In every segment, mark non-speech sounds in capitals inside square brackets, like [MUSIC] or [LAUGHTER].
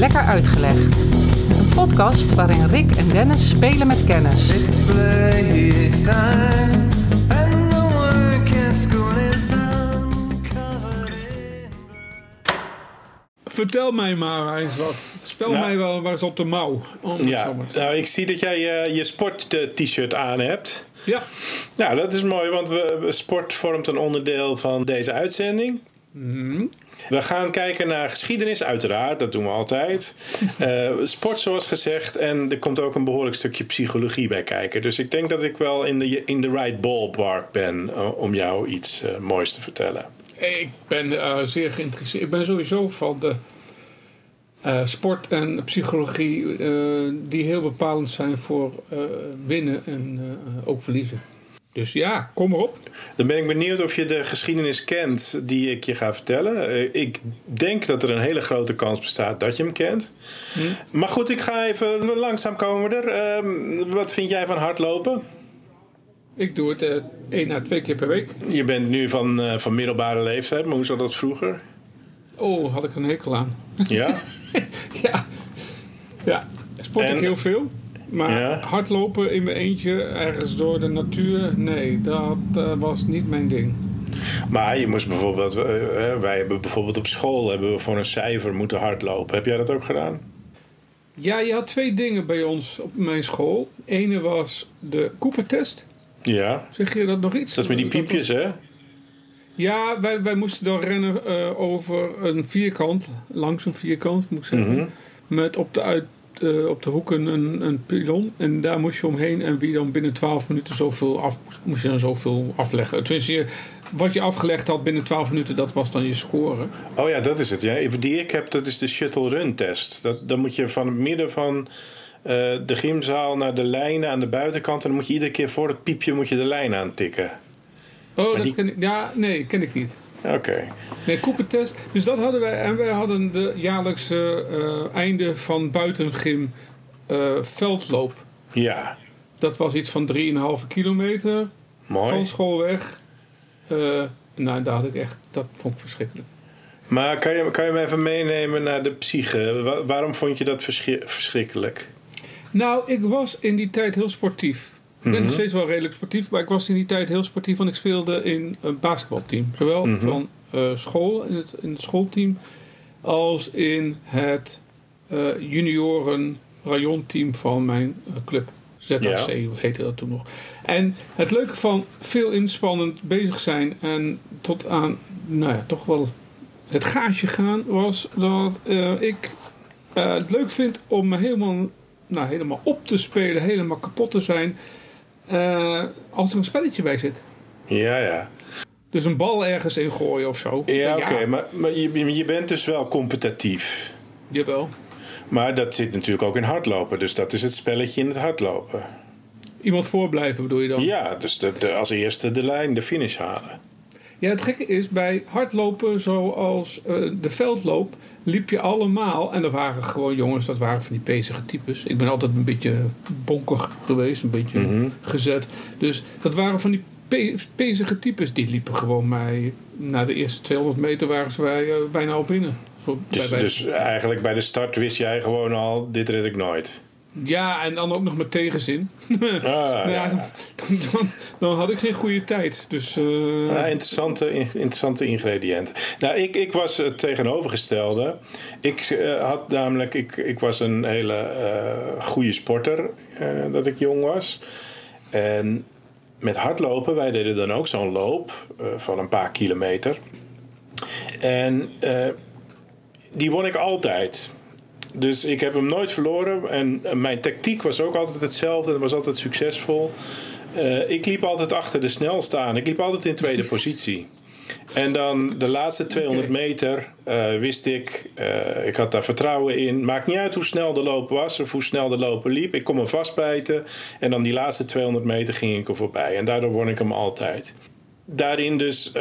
Lekker Uitgelegd. Een podcast waarin Rick en Dennis spelen met kennis. It's playtime, and no work at school is done. Covered in Vertel mij maar eens wat. Spel Nou. mij wel waar eens op de mouw. Het Ja, nou, ik zie dat jij eh, je sport-t-shirt aan hebt. ja. Nou, dat is mooi, want we, we- sport vormt een onderdeel van deze uitzending. Mhm. We gaan kijken naar geschiedenis, uiteraard, dat doen we altijd. Eh, sport, zoals gezegd, en er komt ook een behoorlijk stukje psychologie bij kijken. Dus ik denk dat ik wel in de, in right ballpark ben eh, om jou iets eh, moois te vertellen. Ik ben zeer geïnteresseerd. Ik ben sowieso van de sport en psychologie die heel bepalend zijn voor winnen en ook verliezen. Dus ja, kom erop. Dan ben ik benieuwd of je de geschiedenis kent die ik je ga vertellen. Eh, Ik denk dat er een hele grote kans bestaat dat je hem kent. Maar goed, ik ga even langzaam komen er. Ehm, wat vind jij van hardlopen? Ik doe het eh, één à twee keer per week. Je bent nu van, eh, van middelbare leeftijd, maar hoe zat dat vroeger? Oh, had ik een hekel aan. Ja? [LAUGHS] ja. ja, sport En- ik heel veel. Maar Ja. hardlopen in mijn eentje, ergens door de natuur, nee, dat eh, was niet mijn ding. maar je moest bijvoorbeeld... eh, eh, wij hebben bijvoorbeeld op school hebben we voor een cijfer moeten hardlopen. Heb jij dat ook gedaan? Ja, je had twee dingen bij ons op mijn school. Ene was de Cooper-test. Ja. Zeg je dat nog iets? Dat is met die piepjes, was- hè? Ja, wij, wij moesten dan rennen over een vierkant, langs een vierkant moet ik zeggen. Mhm. Met op de, uit, eh, op de hoeken een, een pilon. En daar moest je omheen. En wie dan binnen 12 minuten zoveel af, moest je dan zoveel afleggen. Tenminste, je, wat je afgelegd had binnen 12 minuten, dat was dan je score. Oh ja, dat is het. Ja. Die ik heb, dat is de shuttle run test. Dat, dan moet je van het midden van eh, de gymzaal naar de lijnen aan de buitenkant... en dan moet je iedere keer voor het piepje moet je de lijn aantikken. Oh, dat die- ken ik, ja, nee, ken ik niet. Oké. Nee, Cooper-test. Dus dat hadden wij. En wij hadden de jaarlijkse eh, einde van buitengym eh, veldloop. Ja, Dat was iets van 3,5 kilometer mooi. van school weg. Eh, nou, daar had ik echt, dat vond ik verschrikkelijk. Maar kan je, kan je me even meenemen naar de psyche? Wa- waarom vond je dat verschri- verschrikkelijk? Nou, ik was in die tijd heel sportief. Ik ben nog steeds wel redelijk sportief, maar ik was in die tijd heel sportief, want ik speelde in een basketbalteam. Zowel van eh, school, in het, in het schoolteam, als in het eh, junioren rayonteam van mijn eh, club. ZHC Ja. heette dat toen nog. En het leuke van veel inspannend bezig zijn en tot aan, nou ja, toch wel het gaatje gaan, was dat ik het leuk vind om me helemaal, nou, helemaal op te spelen, helemaal kapot te zijn, eh, als er een spelletje bij zit. Ja, ja. Dus een bal ergens in gooien of zo. Ja, oké. Maar, maar je, je bent dus wel competitief. Jawel. Maar dat zit natuurlijk ook in hardlopen. Dus dat is het spelletje in het hardlopen. Iemand voorblijven bedoel je dan? Ja, dus de, de- als eerste de lijn, de finish halen. Ja, het gekke is, bij hardlopen zoals eh, de veldloop liep je allemaal, en dat waren gewoon jongens, dat waren van die pezige types. Ik ben altijd een beetje bonkig geweest, een beetje Mhm. gezet. Dus dat waren van die pe pezige types, die liepen gewoon mij, na de eerste 200 meter waren ze wij, eh, bijna al binnen. Zo, Dus, bij- bij- dus eigenlijk bij de start wist jij gewoon al, dit red ik nooit. Ja, en dan ook nog met tegenzin. Ah, [LAUGHS] ja, ja. dan, dan, dan had ik geen goede tijd. Dus eh, Ja, interessante, interessante ingrediënten. Nou, ik, ik was het tegenovergestelde. Ik eh, had namelijk, ik, ik was een hele eh goede sporter dat ik jong was. En met hardlopen, wij deden dan ook zo'n loop van een paar kilometer. En die won ik altijd. Dus ik heb hem nooit verloren. En mijn tactiek was ook altijd hetzelfde. Dat was altijd succesvol. Eh, ik liep altijd achter de snelste aan. Ik liep altijd in tweede [LAUGHS] positie. En dan de laatste 200 Oké. meter eh, wist ik, eh, ik had daar vertrouwen in. Maakt niet uit hoe snel de loop was of hoe snel de lopen liep. Ik kon me vastbijten. En dan die laatste 200 meter ging ik er voorbij. En daardoor won ik hem altijd. Daarin dus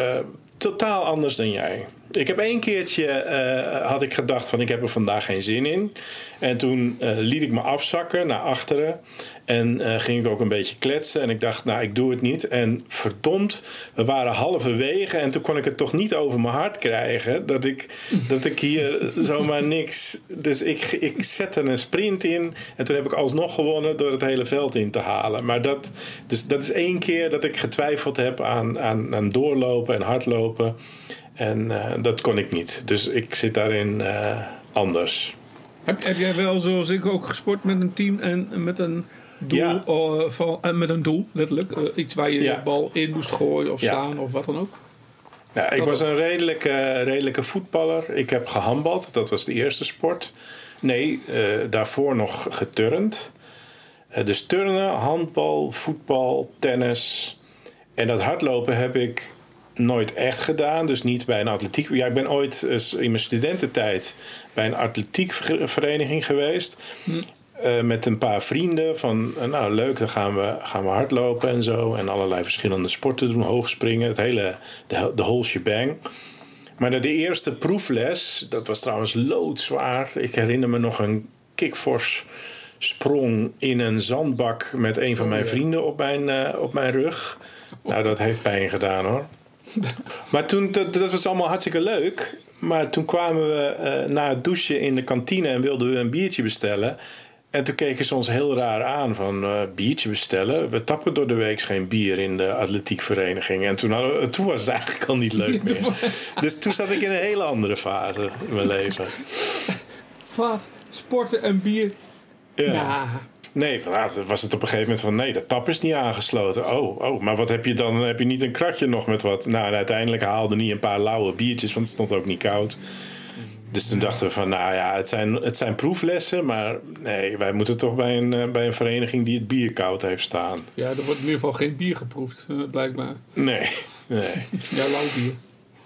totaal anders dan jij. Ik heb één keertje eh, had ik gedacht van ik heb er vandaag geen zin in. En toen eh, liet ik me afzakken naar achteren. En eh, ging ik ook een beetje kletsen. En ik dacht, nou, ik doe het niet. En verdomd, we waren halverwege. En toen kon ik het toch niet over mijn hart krijgen. Dat ik, dat ik hier [LAUGHS] zomaar niks... Dus ik, ik zette een sprint in. En toen heb ik alsnog gewonnen door het hele veld in te halen. Maar dat, dus dat is één keer dat ik getwijfeld heb aan, aan, aan doorlopen en hardlopen. En eh, dat kon ik niet. Dus ik zit daarin eh, anders. Heb, heb jij wel, zoals ik, ook gesport met een team en met een doel? Ja. eh, van, met een doel, letterlijk. Iets waar je Ja. de bal in moest gooien of Ja. slaan of wat dan ook. Ja, ik was een redelijke, redelijke voetballer. Ik heb gehandbald, dat was de eerste sport. Nee, daarvoor nog geturnd. Dus turnen, handbal, voetbal, tennis. En dat hardlopen heb ik nooit echt gedaan. Dus niet bij een atletiek. Ja, ik ben ooit eens in mijn studententijd bij een atletiekvereniging geweest. Eh, met een paar vrienden van, eh, nou leuk, dan gaan we, gaan we hardlopen en zo. En allerlei verschillende sporten doen, hoogspringen, het hele, de, de whole shebang. Maar na de eerste proefles, dat was trouwens loodzwaar. Ik herinner me nog een kickforce sprong in een zandbak met een van mijn ja. vrienden op mijn, eh, op mijn rug. Nou, dat heeft pijn gedaan hoor. [LAUGHS] Maar toen, dat, dat was allemaal hartstikke leuk. Maar toen kwamen we eh, na het douchen in de kantine en wilden we een biertje bestellen. En toen keken ze ons heel raar aan van eh, biertje bestellen. We tappen door de week geen bier in de atletiekvereniging. En toen, we- toen was het eigenlijk al niet leuk meer. [LAUGHS] Dus toen zat ik in een hele andere fase in mijn leven. Wat? Sporten en bier? Ja. Ja. Nee, later was het op een gegeven moment van nee, de tap is niet aangesloten. Oh, oh, maar wat heb je dan? Heb je niet een kratje nog met wat? Nou, en uiteindelijk haalde niet een paar lauwe biertjes, want het stond ook niet koud. Dus toen dachten we van, nou ja, het zijn, het zijn proeflessen, maar nee, wij moeten toch bij een, eh, bij een vereniging die het bier koud heeft staan. ja, er wordt in ieder geval geen bier geproefd, eh, blijkbaar. Nee, [LAUGHS] nee, Ja, lauw bier.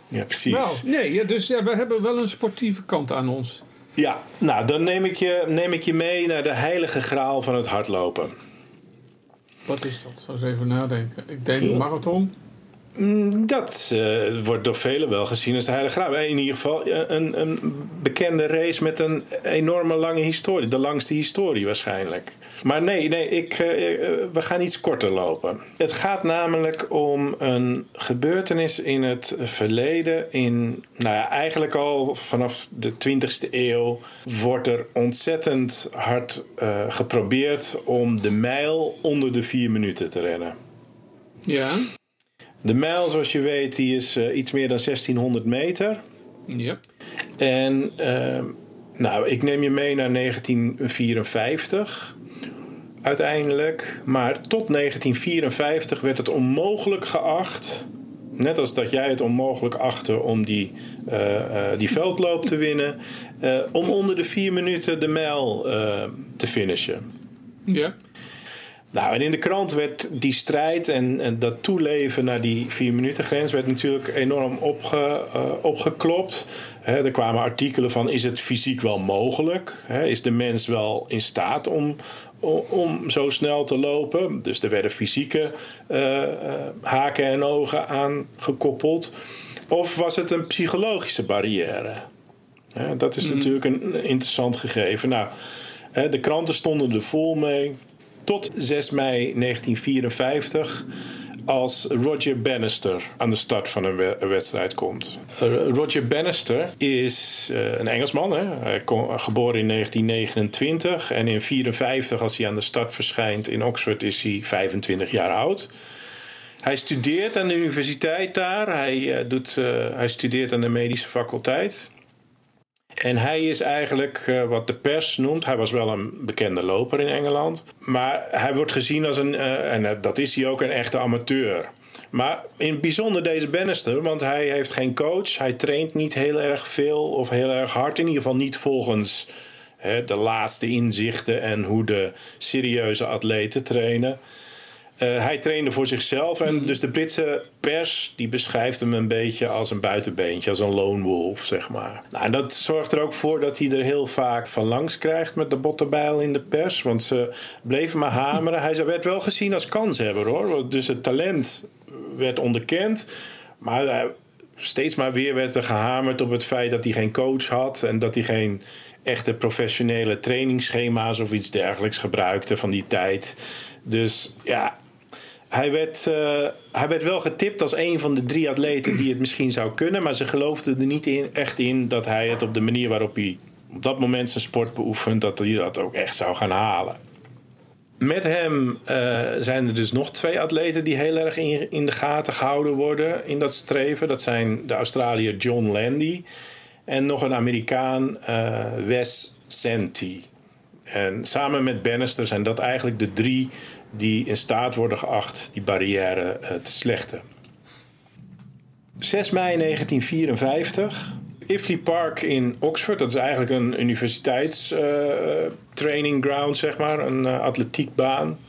ja, precies. Nou, nee, ja, dus ja, we hebben wel een sportieve kant aan ons. Ja, nou, dan neem ik, je, neem ik je mee naar de heilige graal van het hardlopen. Wat is dat? Eens even nadenken. Ik denk een marathon. Mm, Dat eh, wordt door velen wel gezien als de Heilige Graal. In ieder geval eh, een, een bekende race met een enorme lange historie. De langste historie waarschijnlijk. Maar nee, nee ik, eh, eh, we gaan iets korter lopen. Het gaat namelijk om een gebeurtenis in het verleden. In, nou ja, eigenlijk al vanaf de 20e eeuw wordt er ontzettend hard eh, geprobeerd om de mijl onder de vier minuten te rennen. Ja. De mijl, zoals je weet, die is eh, iets meer dan 1600 meter. Ja. En eh, nou, ik neem je mee naar 1954 uiteindelijk. Maar tot 1954 werd het onmogelijk geacht. Net als dat jij het onmogelijk achtte om die, eh, eh, die veldloop te winnen. om onder de vier minuten de mijl te finishen. Ja. Nou, en in de krant werd die strijd en, en dat toeleven naar die vier minuten grens werd natuurlijk enorm opge, eh, opgeklopt. Er kwamen artikelen van: is het fysiek wel mogelijk? Is de mens wel in staat om, om, om zo snel te lopen? Dus er werden fysieke eh, eh, haken en ogen aan gekoppeld. Of was het een psychologische barrière? Dat is natuurlijk een interessant gegeven. Nou, de kranten stonden er vol mee tot 6 mei 1954 als Roger Bannister aan de start van een we- een wedstrijd komt. Eh, Roger Bannister is eh, een Engelsman, hè? Hij kon, geboren in 1929 en in 1954 als hij aan de start verschijnt in Oxford is hij 25 jaar oud. Hij studeert aan de universiteit daar. Hij, eh, doet, hij studeert aan de medische faculteit. En hij is eigenlijk eh, wat de pers noemt. Hij was wel een bekende loper in Engeland. Maar hij wordt gezien als een, eh, en eh, dat is hij ook, een echte amateur. Maar in het bijzonder deze Bannister, want hij heeft geen coach. Hij traint niet heel erg veel of heel erg hard. In ieder geval niet volgens hè, de laatste inzichten en hoe de serieuze atleten trainen. Eh, hij trainde voor zichzelf en dus de Britse pers die beschrijft hem een beetje als een buitenbeentje, als een lone wolf, zeg maar. Nou, en dat zorgt er ook voor dat hij er heel vaak van langs krijgt met de bottenbijl in de pers, want ze bleven maar hameren. Hij werd wel gezien als kanshebber hoor, dus het talent werd onderkend, maar hij- steeds maar weer werd er gehamerd op het feit dat hij geen coach had en dat hij geen echte professionele trainingsschema's of iets dergelijks gebruikte van die tijd. Dus ja, hij werd, eh, hij werd wel getipt als een van de drie atleten die het misschien zou kunnen, maar ze geloofden er niet in, echt in dat hij het op de manier waarop hij op dat moment zijn sport beoefent, dat hij dat ook echt zou gaan halen. Met hem eh, zijn er dus nog twee atleten die heel erg in, de gaten gehouden worden in dat streven. Dat zijn de Australiër John Landy en nog een Amerikaan, eh, Wes Santee. En samen met Bannister zijn dat eigenlijk de drie die in staat worden geacht die barrière eh, te slechten. 6 mei 1954. Iffley Park in Oxford, dat is eigenlijk een universiteitstraining ground, zeg maar, een eh, atletiekbaan.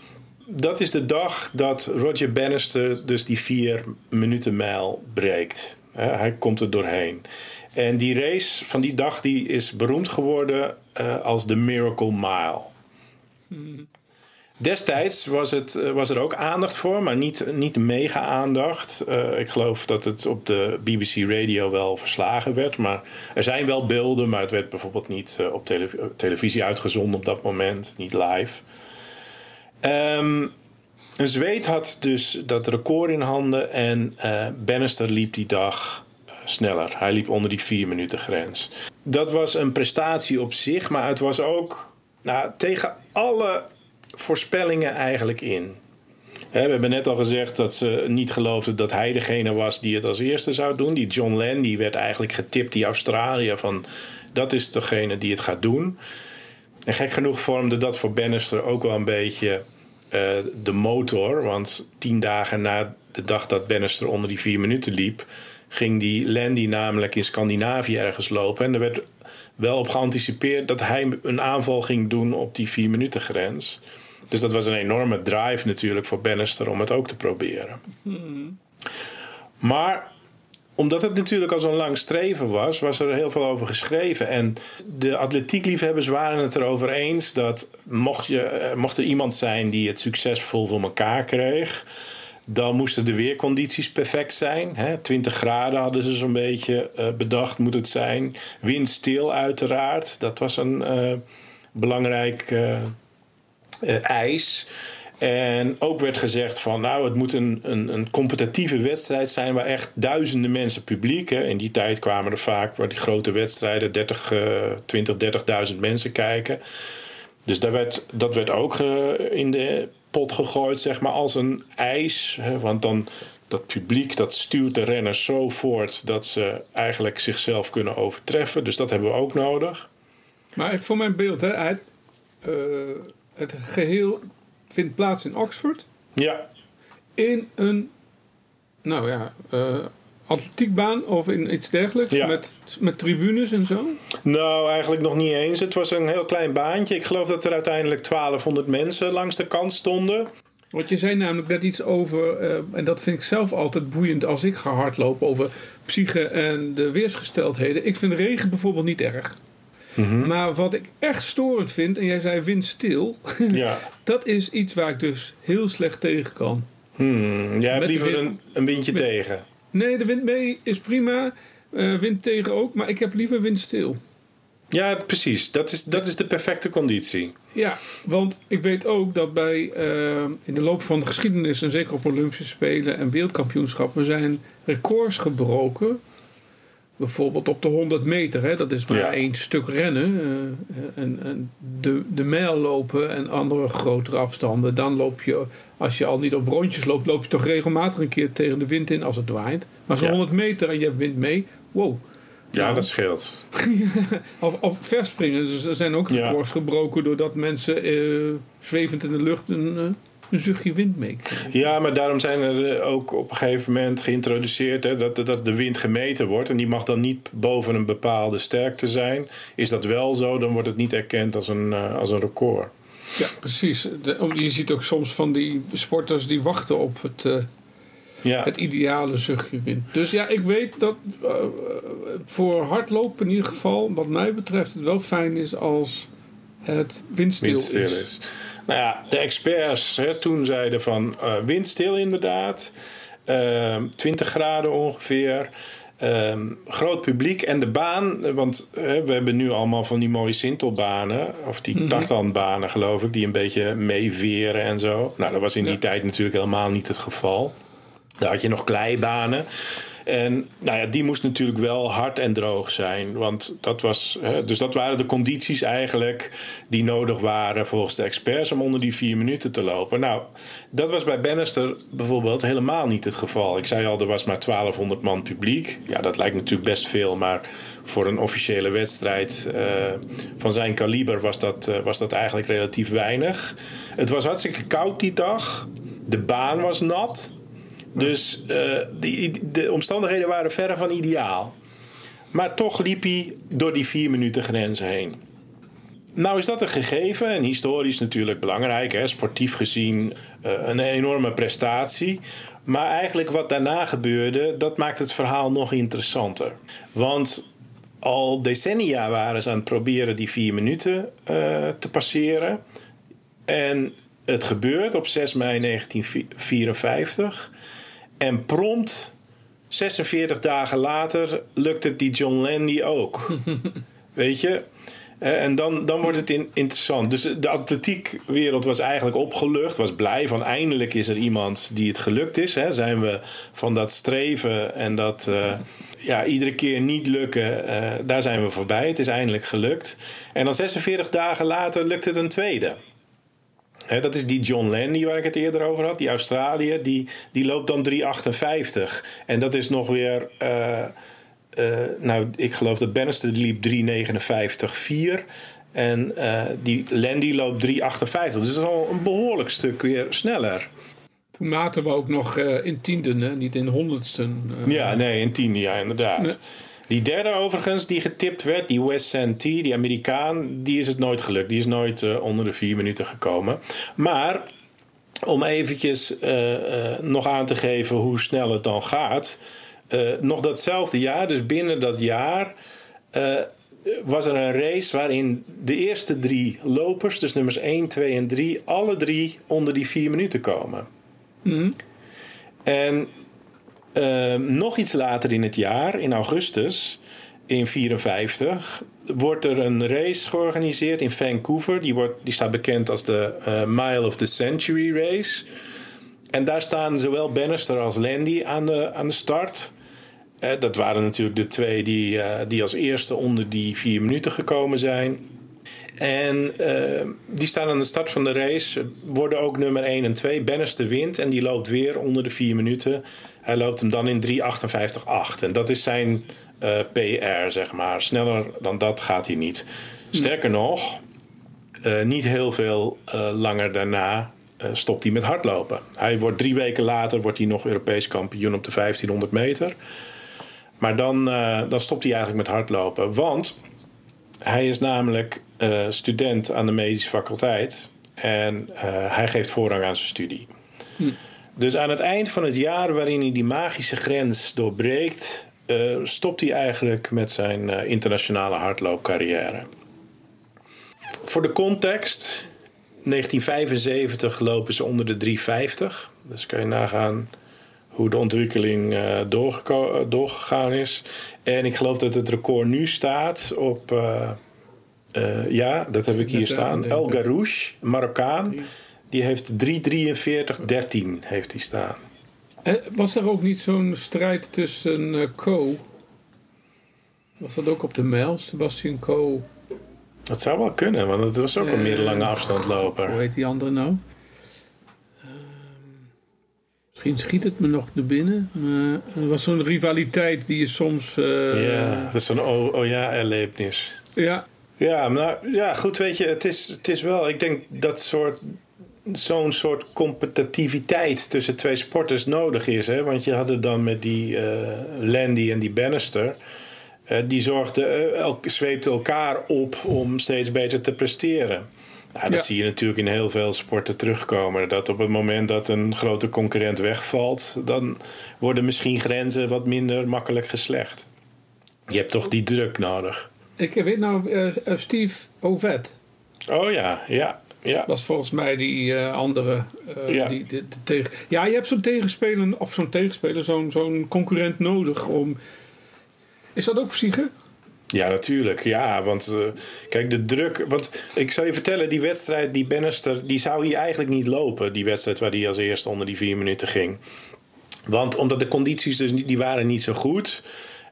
Dat is de dag dat Roger Bannister dus die vier minuten mijl breekt. Hij komt er doorheen. En die race van die dag die is beroemd geworden eh, als de Miracle Mile. Destijds was, het, eh, was er ook aandacht voor, maar niet, niet mega aandacht. Eh, ik geloof dat het op de BBC Radio wel verslagen werd. Maar er zijn wel beelden, maar het werd bijvoorbeeld niet eh, op tele- televisie uitgezonden op dat moment, niet live. Ehm, een Zweed had dus dat record in handen en Bannister liep die dag sneller. Hij liep onder die vier minuten grens. Dat was een prestatie op zich, maar het was ook nou, tegen alle voorspellingen eigenlijk in. We hebben net al gezegd dat ze niet geloofden dat hij degene was die het als eerste zou doen. Die John Landy werd eigenlijk getipt, die Australiër, van dat is degene die het gaat doen. En gek genoeg vormde dat voor Bannister ook wel een beetje eh, de motor. Want tien dagen na de dag dat Bannister onder die vier minuten liep, ging die Landy namelijk in Scandinavië ergens lopen. En er werd wel op geanticipeerd dat hij een aanval ging doen op die vier minuten grens. Dus dat was een enorme drive natuurlijk voor Bannister om het ook te proberen. Maar omdat het natuurlijk al zo'n lang streven was, was er heel veel over geschreven. En de atletiekliefhebbers waren het erover eens dat mocht, je, eh, mocht er iemand zijn die het succesvol voor elkaar kreeg, dan moesten de weercondities perfect zijn. Hè? 20 graden hadden ze zo'n beetje eh, bedacht, moet het zijn. Windstil uiteraard, dat was een eh, belangrijk eh, eis. En ook werd gezegd van nou, het moet een, een, een competitieve wedstrijd zijn waar echt duizenden mensen publiek. Hè. In die tijd kwamen er vaak waar die grote wedstrijden 30, eh 20, 30.000 mensen kijken. Dus daar werd, dat werd ook eh, in de pot gegooid, zeg maar, als een eis. Hè. Want dan dat publiek dat stuurt de renners zo voort dat ze eigenlijk zichzelf kunnen overtreffen. Dus dat hebben we ook nodig. Maar voor mijn beeld, hè, eh, het geheel vindt plaats in Oxford. Ja, In een, nou ja, eh, atletiekbaan of in iets dergelijks. Ja. Met, met tribunes en zo. Nou, eigenlijk nog niet eens. Het was een heel klein baantje. Ik geloof dat er uiteindelijk 1200 mensen langs de kant stonden. Want je zei namelijk net iets over, eh, en dat vind ik zelf altijd boeiend als ik ga hardlopen, over psyche en de weersgesteldheden. Ik vind regen bijvoorbeeld niet erg. Mhm. Maar wat ik echt storend vind, en jij zei windstil, [LAUGHS] Ja. dat is iets waar ik dus heel slecht tegen kan. Hmm, jij hebt liever wind- een, een windje met- tegen. Nee, de wind mee is prima, eh, wind tegen ook, maar ik heb liever windstil. Ja, precies. Dat is, dat is de perfecte conditie. Ja, want ik weet ook dat bij eh, in de loop van de geschiedenis, en zeker op Olympische Spelen en wereldkampioenschappen, zijn records gebroken. Bijvoorbeeld op de 100 meter, hè, dat is maar Ja. één stuk rennen. eh, en, en de, de mijl lopen en andere grotere afstanden. Dan loop je, als je al niet op rondjes loopt, loop je toch regelmatig een keer tegen de wind in als het waait. Maar zo'n Ja. 100 meter en je hebt wind mee, wow. Ja, Nou, dat scheelt. [LAUGHS] Of, of verspringen. Dus er zijn ook Ja. records gebroken doordat mensen eh, zwevend in de lucht een, eh, een zuchtje wind meekrijgen. Ja, maar daarom zijn er eh, ook op een gegeven moment geïntroduceerd hè, dat, dat de wind gemeten wordt. En die mag dan niet boven een bepaalde sterkte zijn. Is dat wel zo, dan wordt het niet erkend als een, eh, als een record. Ja, precies. De- je ziet ook soms van die sporters die wachten op het, eh, Ja, het ideale zuchtje wind. Dus ja, ik weet dat voor hardlopen in ieder geval, wat mij betreft, het wel fijn is als het windstil, windstil is. is. Nou ja, de experts hè, toen zeiden van eh, windstil inderdaad. Eh, 20 graden ongeveer. Ehm, groot publiek en de baan, want eh, we hebben nu allemaal van die mooie sintelbanen, of die Mhm. tartanbanen geloof ik, die een beetje meeveren en zo. Nou, dat was in die Ja. tijd natuurlijk helemaal niet het geval. Daar had je nog kleibanen. En nou ja, die moest natuurlijk wel hard en droog zijn. Want dat was. Hè, dus dat waren de condities eigenlijk die nodig waren volgens de experts om onder die vier minuten te lopen. Nou, dat was bij Bannister bijvoorbeeld helemaal niet het geval. Ik zei al, er was maar 1200 man publiek. Ja, dat lijkt natuurlijk best veel, maar voor een officiële wedstrijd eh, van zijn kaliber was dat, eh, was dat eigenlijk relatief weinig. Het was hartstikke koud die dag. De baan was nat. Dus eh, die, de omstandigheden waren verre van ideaal. Maar toch liep hij door die vier minuten grens heen. Nou is dat een gegeven en historisch natuurlijk belangrijk, hè, sportief gezien eh, een enorme prestatie. Maar eigenlijk wat daarna gebeurde, dat maakt het verhaal nog interessanter. Want al decennia waren ze aan het proberen die vier minuten eh, te passeren. En het gebeurt op 6 mei 1954. En prompt, 46 dagen later, lukt het die John Landy ook. [LAUGHS] Weet je? Eh, En dan, dan wordt het in- interessant. Dus de atletiekwereld was eigenlijk opgelucht, was blij van eindelijk is er iemand die het gelukt is. Hè. Zijn we van dat streven en dat eh, ja, iedere keer niet lukken, eh, daar zijn we voorbij. Het is eindelijk gelukt. En dan 46 dagen later lukt het een tweede. Dat is die John Landy waar ik het eerder over had, die Australiër. Die, die loopt dan 3,58. En dat is nog weer. eh, eh, nou, ik geloof dat Bannister liep 3,59,4. En eh, die Landy loopt 3,58. Dus dat is al een behoorlijk stuk weer sneller. Toen maten we ook nog in tienden, hè? niet in honderdsten. Ja, nee, in tiende, ja, inderdaad. Nee. Die derde overigens, die getipt werd, die West Santee, die Amerikaan, die is het nooit gelukt. Die is nooit eh, onder de vier minuten gekomen. Maar om eventjes eh, eh, nog aan te geven hoe snel het dan gaat. nog datzelfde jaar, dus binnen dat jaar, was er een race waarin de eerste drie lopers, dus nummers 1, 2 en 3, alle drie onder die vier minuten komen. En eh, nog iets later in het jaar, in augustus, in 54, wordt er een race georganiseerd in Vancouver. Die, wordt, die staat bekend als de eh, Mile of the Century Race. En daar staan zowel Bannister als Landy aan de, aan de start. Eh, dat waren natuurlijk de twee die, eh, die als eerste onder die vier minuten gekomen zijn. En eh, die staan aan de start van de race. Worden ook nummer 1 en 2. Bannister wint en die loopt weer onder de 4 minuten. Hij loopt hem dan in 3.58.8. En dat is zijn eh, PR, zeg maar. Sneller dan dat gaat hij niet. Sterker nog, eh, niet heel veel eh, langer daarna stopt hij met hardlopen. Hij wordt drie weken later wordt hij nog Europees kampioen op de 1500 meter. Maar dan, dan stopt hij eigenlijk met hardlopen. Want hij is namelijk student aan de medische faculteit. En hij geeft voorrang aan zijn studie. Dus aan het eind van het jaar waarin hij die magische grens doorbreekt... eh, stopt hij eigenlijk met zijn eh, internationale hardloopcarrière. Voor de context... 1975 lopen ze onder de 350. Dus kan je nagaan hoe de ontwikkeling eh, doorgegaan is. En ik geloof dat het record nu staat op... ja, dat heb ik hier staan. El. Garouche, Marokkaan. Die heeft 3.43.13 heeft hij staan. Eh, was er ook niet zo'n strijd tussen eh Co? Was dat ook op de mijl? Sebastian Co. Dat zou wel kunnen, want het was ook een Eh, middellange afstandloper. Hoe heet die andere nou? Ehm, misschien schiet het me nog naar binnen. Er was zo'n rivaliteit die je soms... eh, ja, dat is zo'n oh, oh ja, ja, Ja, maar ja, goed, weet je, het is, het is wel, ik denk dat soort, zo'n soort competitiviteit tussen twee sporters nodig is. Hè? Want je had het dan met die eh, Landy en die Bannister. Eh, die zorgden, eh, elk, zweepten elkaar op om steeds beter te presteren. Nou, dat Ja. zie je natuurlijk in heel veel sporten terugkomen. Dat op het moment dat een grote concurrent wegvalt, dan worden misschien grenzen wat minder makkelijk geslecht. Je hebt toch die druk nodig. ik weet nou, Steve Ovet Oh ja, ja, ja. was volgens mij die eh, andere. eh, Ja. die, de, de tegen... Ja, je hebt zo'n tegenspeler, of zo'n tegenspeler, zo'n zo'n concurrent nodig om Is dat ook psyche? Ja, natuurlijk. Ja, want eh, kijk, de druk. Want ik zal je vertellen, die wedstrijd, die Bannister, die zou hier eigenlijk niet lopen. Die wedstrijd waar hij als eerste onder die vier minuten ging. Want omdat de condities dus die waren niet zo goed.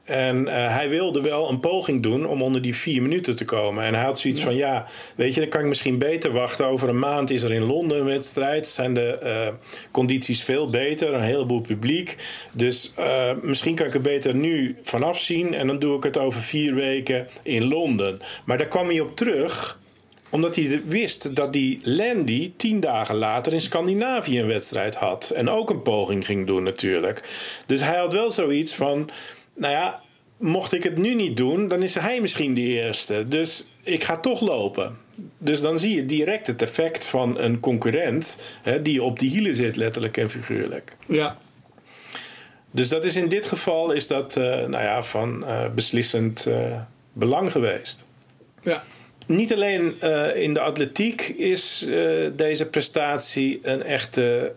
En eh, hij wilde wel een poging doen om onder die vier minuten te komen. En hij had zoiets van: ja, weet je, dan kan ik misschien beter wachten. Over een maand is er in Londen een wedstrijd. Zijn de eh, condities veel beter, een heleboel publiek. Dus eh, misschien kan ik er beter nu vanaf zien. En dan doe ik het over vier weken in Londen. Maar daar kwam hij op terug omdat hij wist dat die Landy tien dagen later in Scandinavië een wedstrijd had. En ook een poging ging doen natuurlijk. Dus hij had wel zoiets van... Nou ja, mocht ik het nu niet doen, dan is hij misschien de eerste. Dus ik ga toch lopen. Dus dan zie je direct het effect van een concurrent... Hè, die op die hielen zit, letterlijk en figuurlijk. Ja. Dus dat is in dit geval is dat, eh, nou ja, van eh, beslissend eh, belang geweest. Ja. Niet alleen in de atletiek is deze prestatie een echte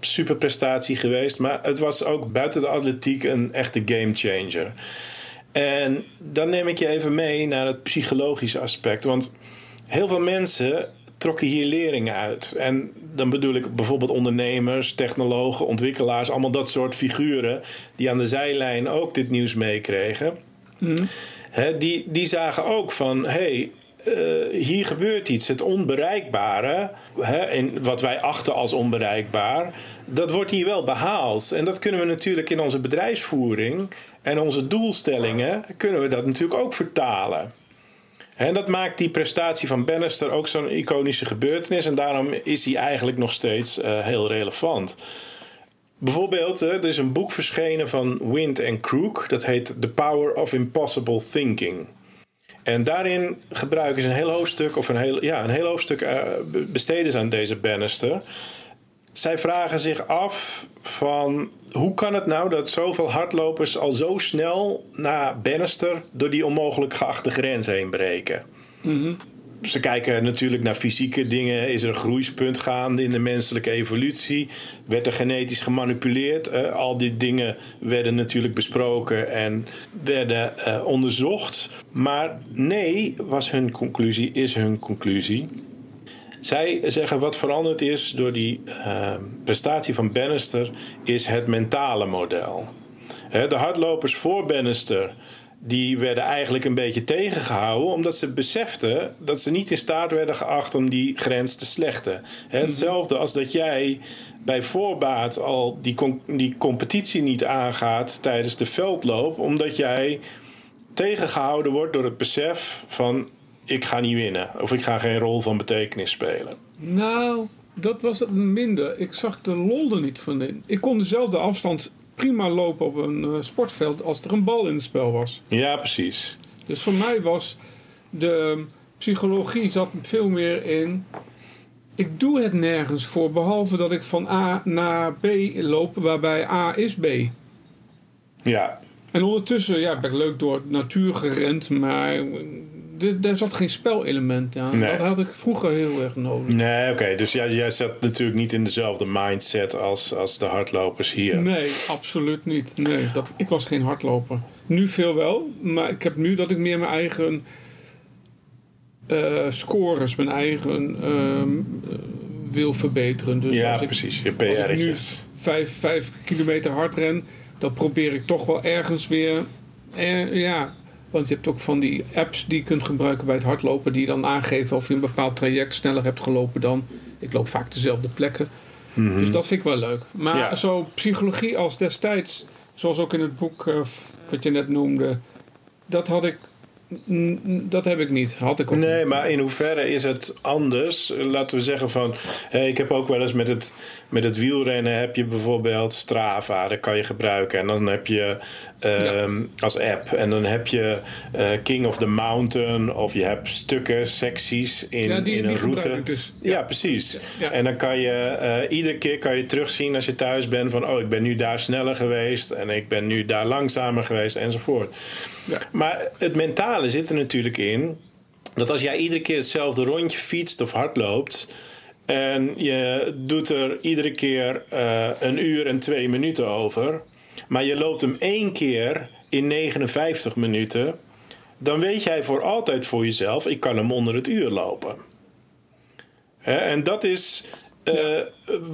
eh, superprestatie geweest, maar het was ook buiten de atletiek een echte gamechanger. En dan neem ik je even mee naar het psychologische aspect, want heel veel mensen trokken hier leringen uit. En dan bedoel ik bijvoorbeeld ondernemers, technologen, ontwikkelaars, allemaal dat soort figuren die aan de zijlijn ook dit nieuws meekregen. Hè, die, die zagen ook van, hé, hey, eh, hier gebeurt iets. Het onbereikbare, hè, wat wij achten als onbereikbaar, dat wordt hier wel behaald. En dat kunnen we natuurlijk in onze bedrijfsvoering en onze doelstellingen, kunnen we dat natuurlijk ook vertalen. En dat maakt die prestatie van Bannister ook zo'n iconische gebeurtenis. En daarom is hij eigenlijk nog steeds eh, heel relevant. Bijvoorbeeld, er is een boek verschenen van Wind en Crook. Dat heet The Power of Impossible Thinking. En daarin gebruiken ze een heel hoofdstuk, of een heel, ja, een heel hoofdstuk be- besteden aan deze Bannister. Zij vragen zich af van hoe kan het nou dat zoveel hardlopers al zo snel na Bannister door die onmogelijk geachte grens heen breken? Ze kijken natuurlijk naar fysieke dingen. Is er een groeispunt gaande in de menselijke evolutie? Werd er genetisch gemanipuleerd? Eh, al die dingen werden natuurlijk besproken en werden eh, onderzocht. Maar nee, was hun conclusie, is hun conclusie. Zij zeggen wat veranderd is door die eh, prestatie van Bannister is het mentale model. De hardlopers voor Bannister die werden eigenlijk een beetje tegengehouden omdat ze beseften dat ze niet in staat werden geacht om die grens te slechten. Hè, Hetzelfde als dat jij bij voorbaat al die, die competitie niet aangaat tijdens de veldloop omdat jij tegengehouden wordt door het besef van ik ga niet winnen of ik ga geen rol van betekenis spelen. Nou, dat was het minder. Ik zag de lol er niet van in. Ik kon dezelfde afstand prima lopen op een eh, sportveld als er een bal in het spel was. Ja, precies. Dus voor mij was de psychologie zat veel meer in. Ik doe het nergens voor, behalve dat ik van A naar B loop, waarbij A is B. Ja, En ondertussen ja, ben ik leuk door de natuur gerend, maar daar zat geen spelelement aan. Nee. Dat had ik vroeger heel erg nodig. nee, oké. Dus jij, jij zat natuurlijk niet in dezelfde mindset als, als de hardlopers hier. Nee, absoluut niet. Nee, dat, ik was geen hardloper. Nu veel wel, maar ik heb nu dat ik meer mijn eigen eh, scores, mijn eigen ehm, eh, wil verbeteren. Dus ja, als ik, precies. Je Als ik nu vijf, vijf kilometer hard ren, dan probeer ik toch wel ergens weer. Eh, ja, want je hebt ook van die apps die je kunt gebruiken bij het hardlopen, die dan aangeven of je een bepaald traject sneller hebt gelopen dan. Ik loop vaak dezelfde plekken. Dus dat vind ik wel leuk. Maar Ja. zo psychologie als destijds, zoals ook in het boek eh, wat je net noemde, dat had ik. Dat heb ik niet. Had ik ook Nee, niet. maar in hoeverre is het anders? Laten we zeggen van... Hey, ik heb ook wel eens met het, met het wielrennen... heb je bijvoorbeeld Strava, dat kan je gebruiken. En dan heb je ehm, als app. En dan heb je eh, King of the Mountain... of je hebt stukken, secties in, Ja, die- in die een route. dus. Ja, precies. En dan kan je eh, iedere keer kan je terugzien als je thuis bent... van oh, ik ben nu daar sneller geweest... en ik ben nu daar langzamer geweest enzovoort. Maar het mentale zit er natuurlijk in dat als jij iedere keer hetzelfde rondje fietst of hardloopt. en je doet er iedere keer eh, een uur en twee minuten over. Maar je loopt hem één keer in 59 minuten, dan weet jij voor altijd voor jezelf: ik kan hem onder het uur lopen. En dat is. eh,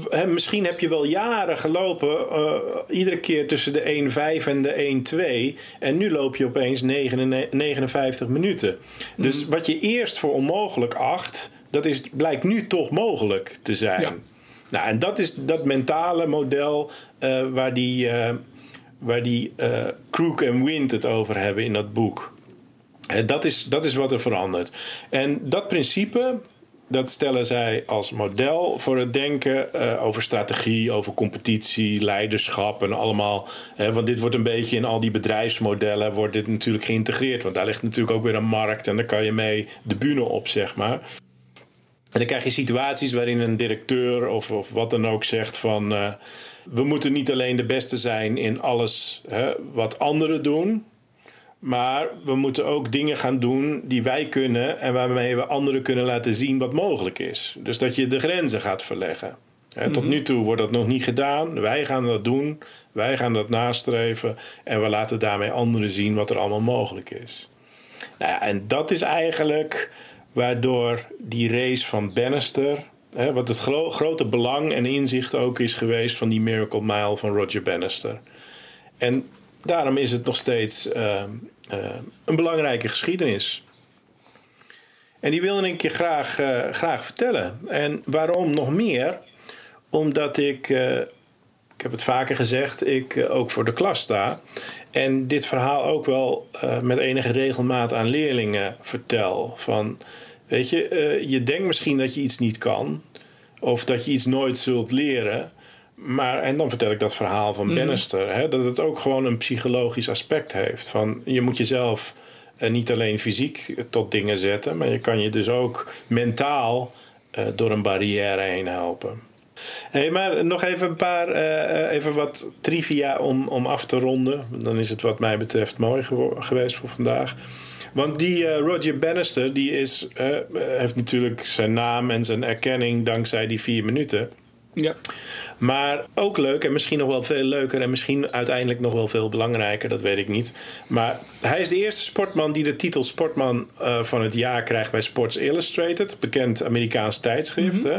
hè, misschien heb je wel jaren gelopen, eh, iedere keer tussen de 1,5 en de 1,2. En nu loop je opeens 9 59 minuten. Dus wat je eerst voor onmogelijk acht, dat is, blijkt nu toch mogelijk te zijn. Ja. Nou, en dat is dat mentale model eh, waar die, eh, waar die eh, Crook en Wind het over hebben in dat boek. Hè, dat, is, dat is wat er verandert. En dat principe, dat stellen zij als model voor het denken eh, over strategie, over competitie, leiderschap en allemaal. Hè, want dit wordt een beetje in al die bedrijfsmodellen wordt dit natuurlijk geïntegreerd. Want daar ligt natuurlijk ook weer een markt en daar kan je mee de bühne op, zeg maar. En dan krijg je situaties waarin een directeur of, of wat dan ook zegt van... eh, we moeten niet alleen de beste zijn in alles hè, wat anderen doen... maar we moeten ook dingen gaan doen die wij kunnen... en waarmee we anderen kunnen laten zien wat mogelijk is. Dus dat je de grenzen gaat verleggen. Hè, Tot nu toe wordt dat nog niet gedaan. Wij gaan dat doen. Wij gaan dat nastreven. En we laten daarmee anderen zien wat er allemaal mogelijk is. Nou ja, en dat is eigenlijk waardoor die race van Bannister... Hè, wat het gro- grote belang en inzicht ook is geweest... van die Miracle Mile van Roger Bannister. En daarom is het nog steeds eh, eh, een belangrijke geschiedenis. En die wilde ik je graag, eh, graag vertellen. En waarom nog meer? Omdat ik, ik heb het vaker gezegd, ik ook voor de klas sta. En dit verhaal ook wel met enige regelmaat aan leerlingen vertel. Van, weet je, eh, je denkt misschien dat je iets niet kan. Of dat je iets nooit zult leren. Maar, en dan vertel ik dat verhaal van Bannister. Hè, dat het ook gewoon een psychologisch aspect heeft. Van, je moet jezelf eh, niet alleen fysiek tot dingen zetten. Maar je kan je dus ook mentaal eh, door een barrière heen helpen. Hey, maar nog even een paar, even wat trivia om, om af te ronden. Dan is het wat mij betreft mooi geweest voor vandaag. Want die eh, Roger Bannister, die is, eh, heeft natuurlijk zijn naam en zijn erkenning dankzij die vier minuten. Ja. Maar ook leuk en misschien nog wel veel leuker en misschien uiteindelijk nog wel veel belangrijker, dat weet ik niet. Maar hij is de eerste sportman die de titel Sportman eh, van het jaar krijgt bij Sports Illustrated, bekend Amerikaans tijdschrift. hè.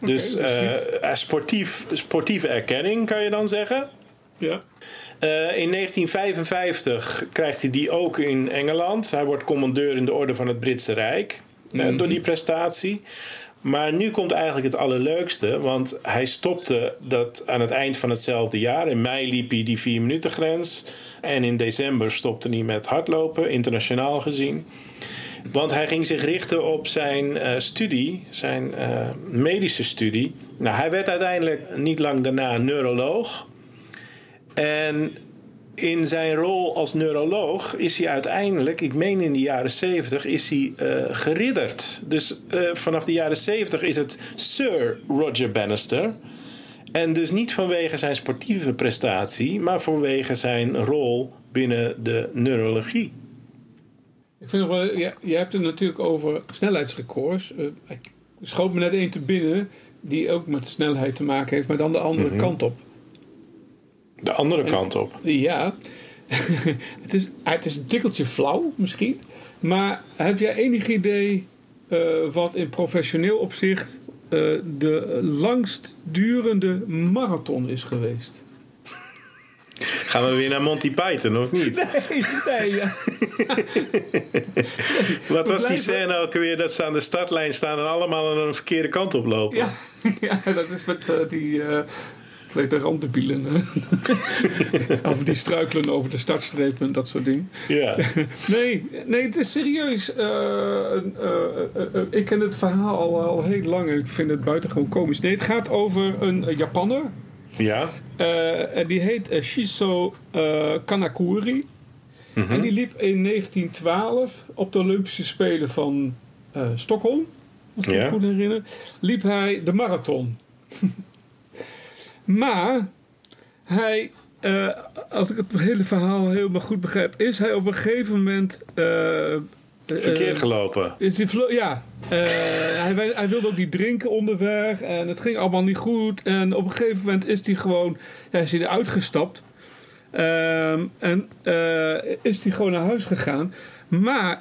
Dus goed. eh, sportief, sportieve erkenning kan je dan zeggen. Ja. Eh, in 1955 krijgt hij die ook in Engeland. Hij wordt commandeur in de Orde van het Britse Rijk eh, door die prestatie. Maar nu komt eigenlijk het allerleukste, want hij stopte dat aan het eind van hetzelfde jaar. In mei liep hij die vier minuten grens. En in december stopte hij met hardlopen, internationaal gezien. Want hij ging zich richten op zijn eh, studie, zijn medische studie. Nou, hij werd uiteindelijk niet lang daarna neuroloog. En in zijn rol als neuroloog is hij uiteindelijk, ik meen in de jaren 70, is hij eh, geridderd. Dus eh, vanaf de jaren 70 is het Sir Roger Bannister. En dus niet vanwege zijn sportieve prestatie, maar vanwege zijn rol binnen de neurologie. Ik vind nog wel, ja, je hebt het natuurlijk over snelheidsrecords. Eh, ik schoot me net één te binnen die ook met snelheid te maken heeft, maar dan de andere Mhm. kant op. De andere kant op. Ja, [LAUGHS] het, is, ah, het is een tikkeltje flauw misschien. Maar heb jij enig idee eh, wat in professioneel opzicht eh, de langstdurende marathon is geweest? [LAUGHS] Gaan we weer naar Monty Python, of niet? Nee, nee, ja. [LAUGHS] Wat was die scène ook weer dat ze aan de startlijn staan en allemaal aan de verkeerde kant op lopen? Ja, ja, dat is met eh, die. De randdebielen. [LAUGHS] over die struikelen over de startstreep en dat soort dingen. Ja. [LAUGHS] Nee, nee het is serieus. eh, eh, eh, ik ken het verhaal al, al heel lang en ik vind het buitengewoon komisch. Nee, het gaat over een Japanner. Ja. en die heet Shiso Kanakuri. En die liep in 1912 op de Olympische Spelen van Stockholm. Als ik me Ja. goed herinner. Liep hij de marathon. [LAUGHS] maar hij, eh, als ik het hele verhaal helemaal goed begrijp, is hij op een gegeven moment. eh, Verkeerd eh, gelopen. is die ja, hij, hij wilde ook niet drinken onderweg en het ging allemaal niet goed. En op een gegeven moment is hij gewoon, ja, is hij eruit gestapt. Ehm, en is hij gewoon naar huis gegaan. Maar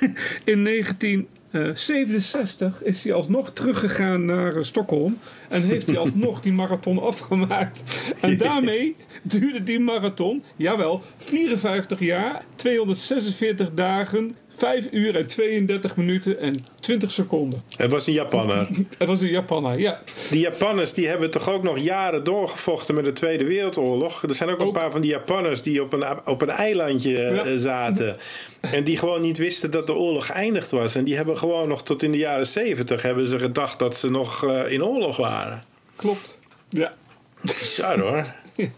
[LAUGHS] in 1967 is hij alsnog teruggegaan naar Stockholm. En heeft hij alsnog die marathon afgemaakt. En [LAUGHS] daarmee duurde die marathon, jawel, 54 jaar, 246 dagen, 5 uur en 32 minuten en 20 seconden. Het was een Japanner. [LAUGHS] Het was een Japaner, ja. Die Japanners die hebben toch ook nog jaren doorgevochten met de Tweede Wereldoorlog. Er zijn ook een paar van die Japanners die op een, op een eilandje eh, Ja. [LAUGHS] zaten. En die gewoon niet wisten dat de oorlog geëindigd was. En die hebben gewoon nog tot in de jaren zeventig hebben ze gedacht dat ze nog eh, in oorlog waren. Klopt. Ja, Bizar hoor. [LAUGHS]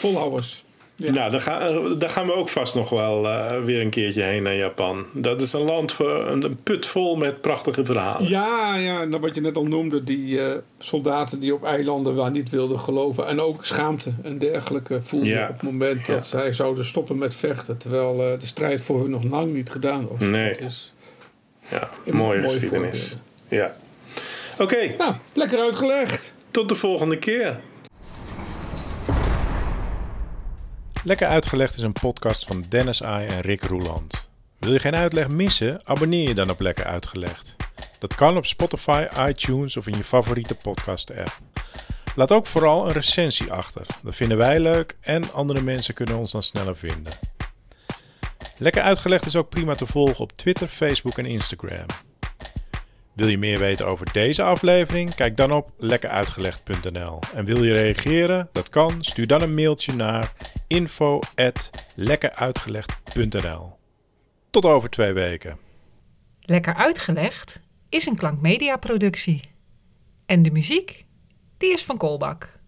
volhouders. Ja. Nou, daar, ga, daar gaan we ook vast nog wel eh, weer een keertje heen naar Japan. Dat is een land, voor, een, put vol met prachtige verhalen. Ja, ja, en wat je net al noemde, die eh, soldaten die op eilanden waar niet wilden geloven. En ook schaamte en dergelijke voelden Ja. op het moment Ja. dat zij zouden stoppen met vechten. Terwijl eh, de strijd voor hun nog lang niet gedaan was. Nee. Dat is Ja, een mooie mooi geschiedenis. Ja. Oké, Nou, lekker uitgelegd. tot de volgende keer. Lekker Uitgelegd is een podcast van Dennis Ai en Rick Roeland. Wil je geen uitleg missen? Abonneer je dan op Lekker Uitgelegd. Dat kan op Spotify, iTunes of in je favoriete podcast-app. Laat ook vooral een recensie achter. Dat vinden wij leuk en andere mensen kunnen ons dan sneller vinden. Lekker Uitgelegd is ook prima te volgen op Twitter, Facebook en Instagram. Wil je meer weten over deze aflevering? Kijk dan op lekkeruitgelegd.nl. En wil je reageren? Dat kan. Stuur dan een mailtje naar info@lekkeruitgelegd.nl. Tot over twee weken. Lekker uitgelegd is een klankmedia productie. En de muziek, die is van Kolbak.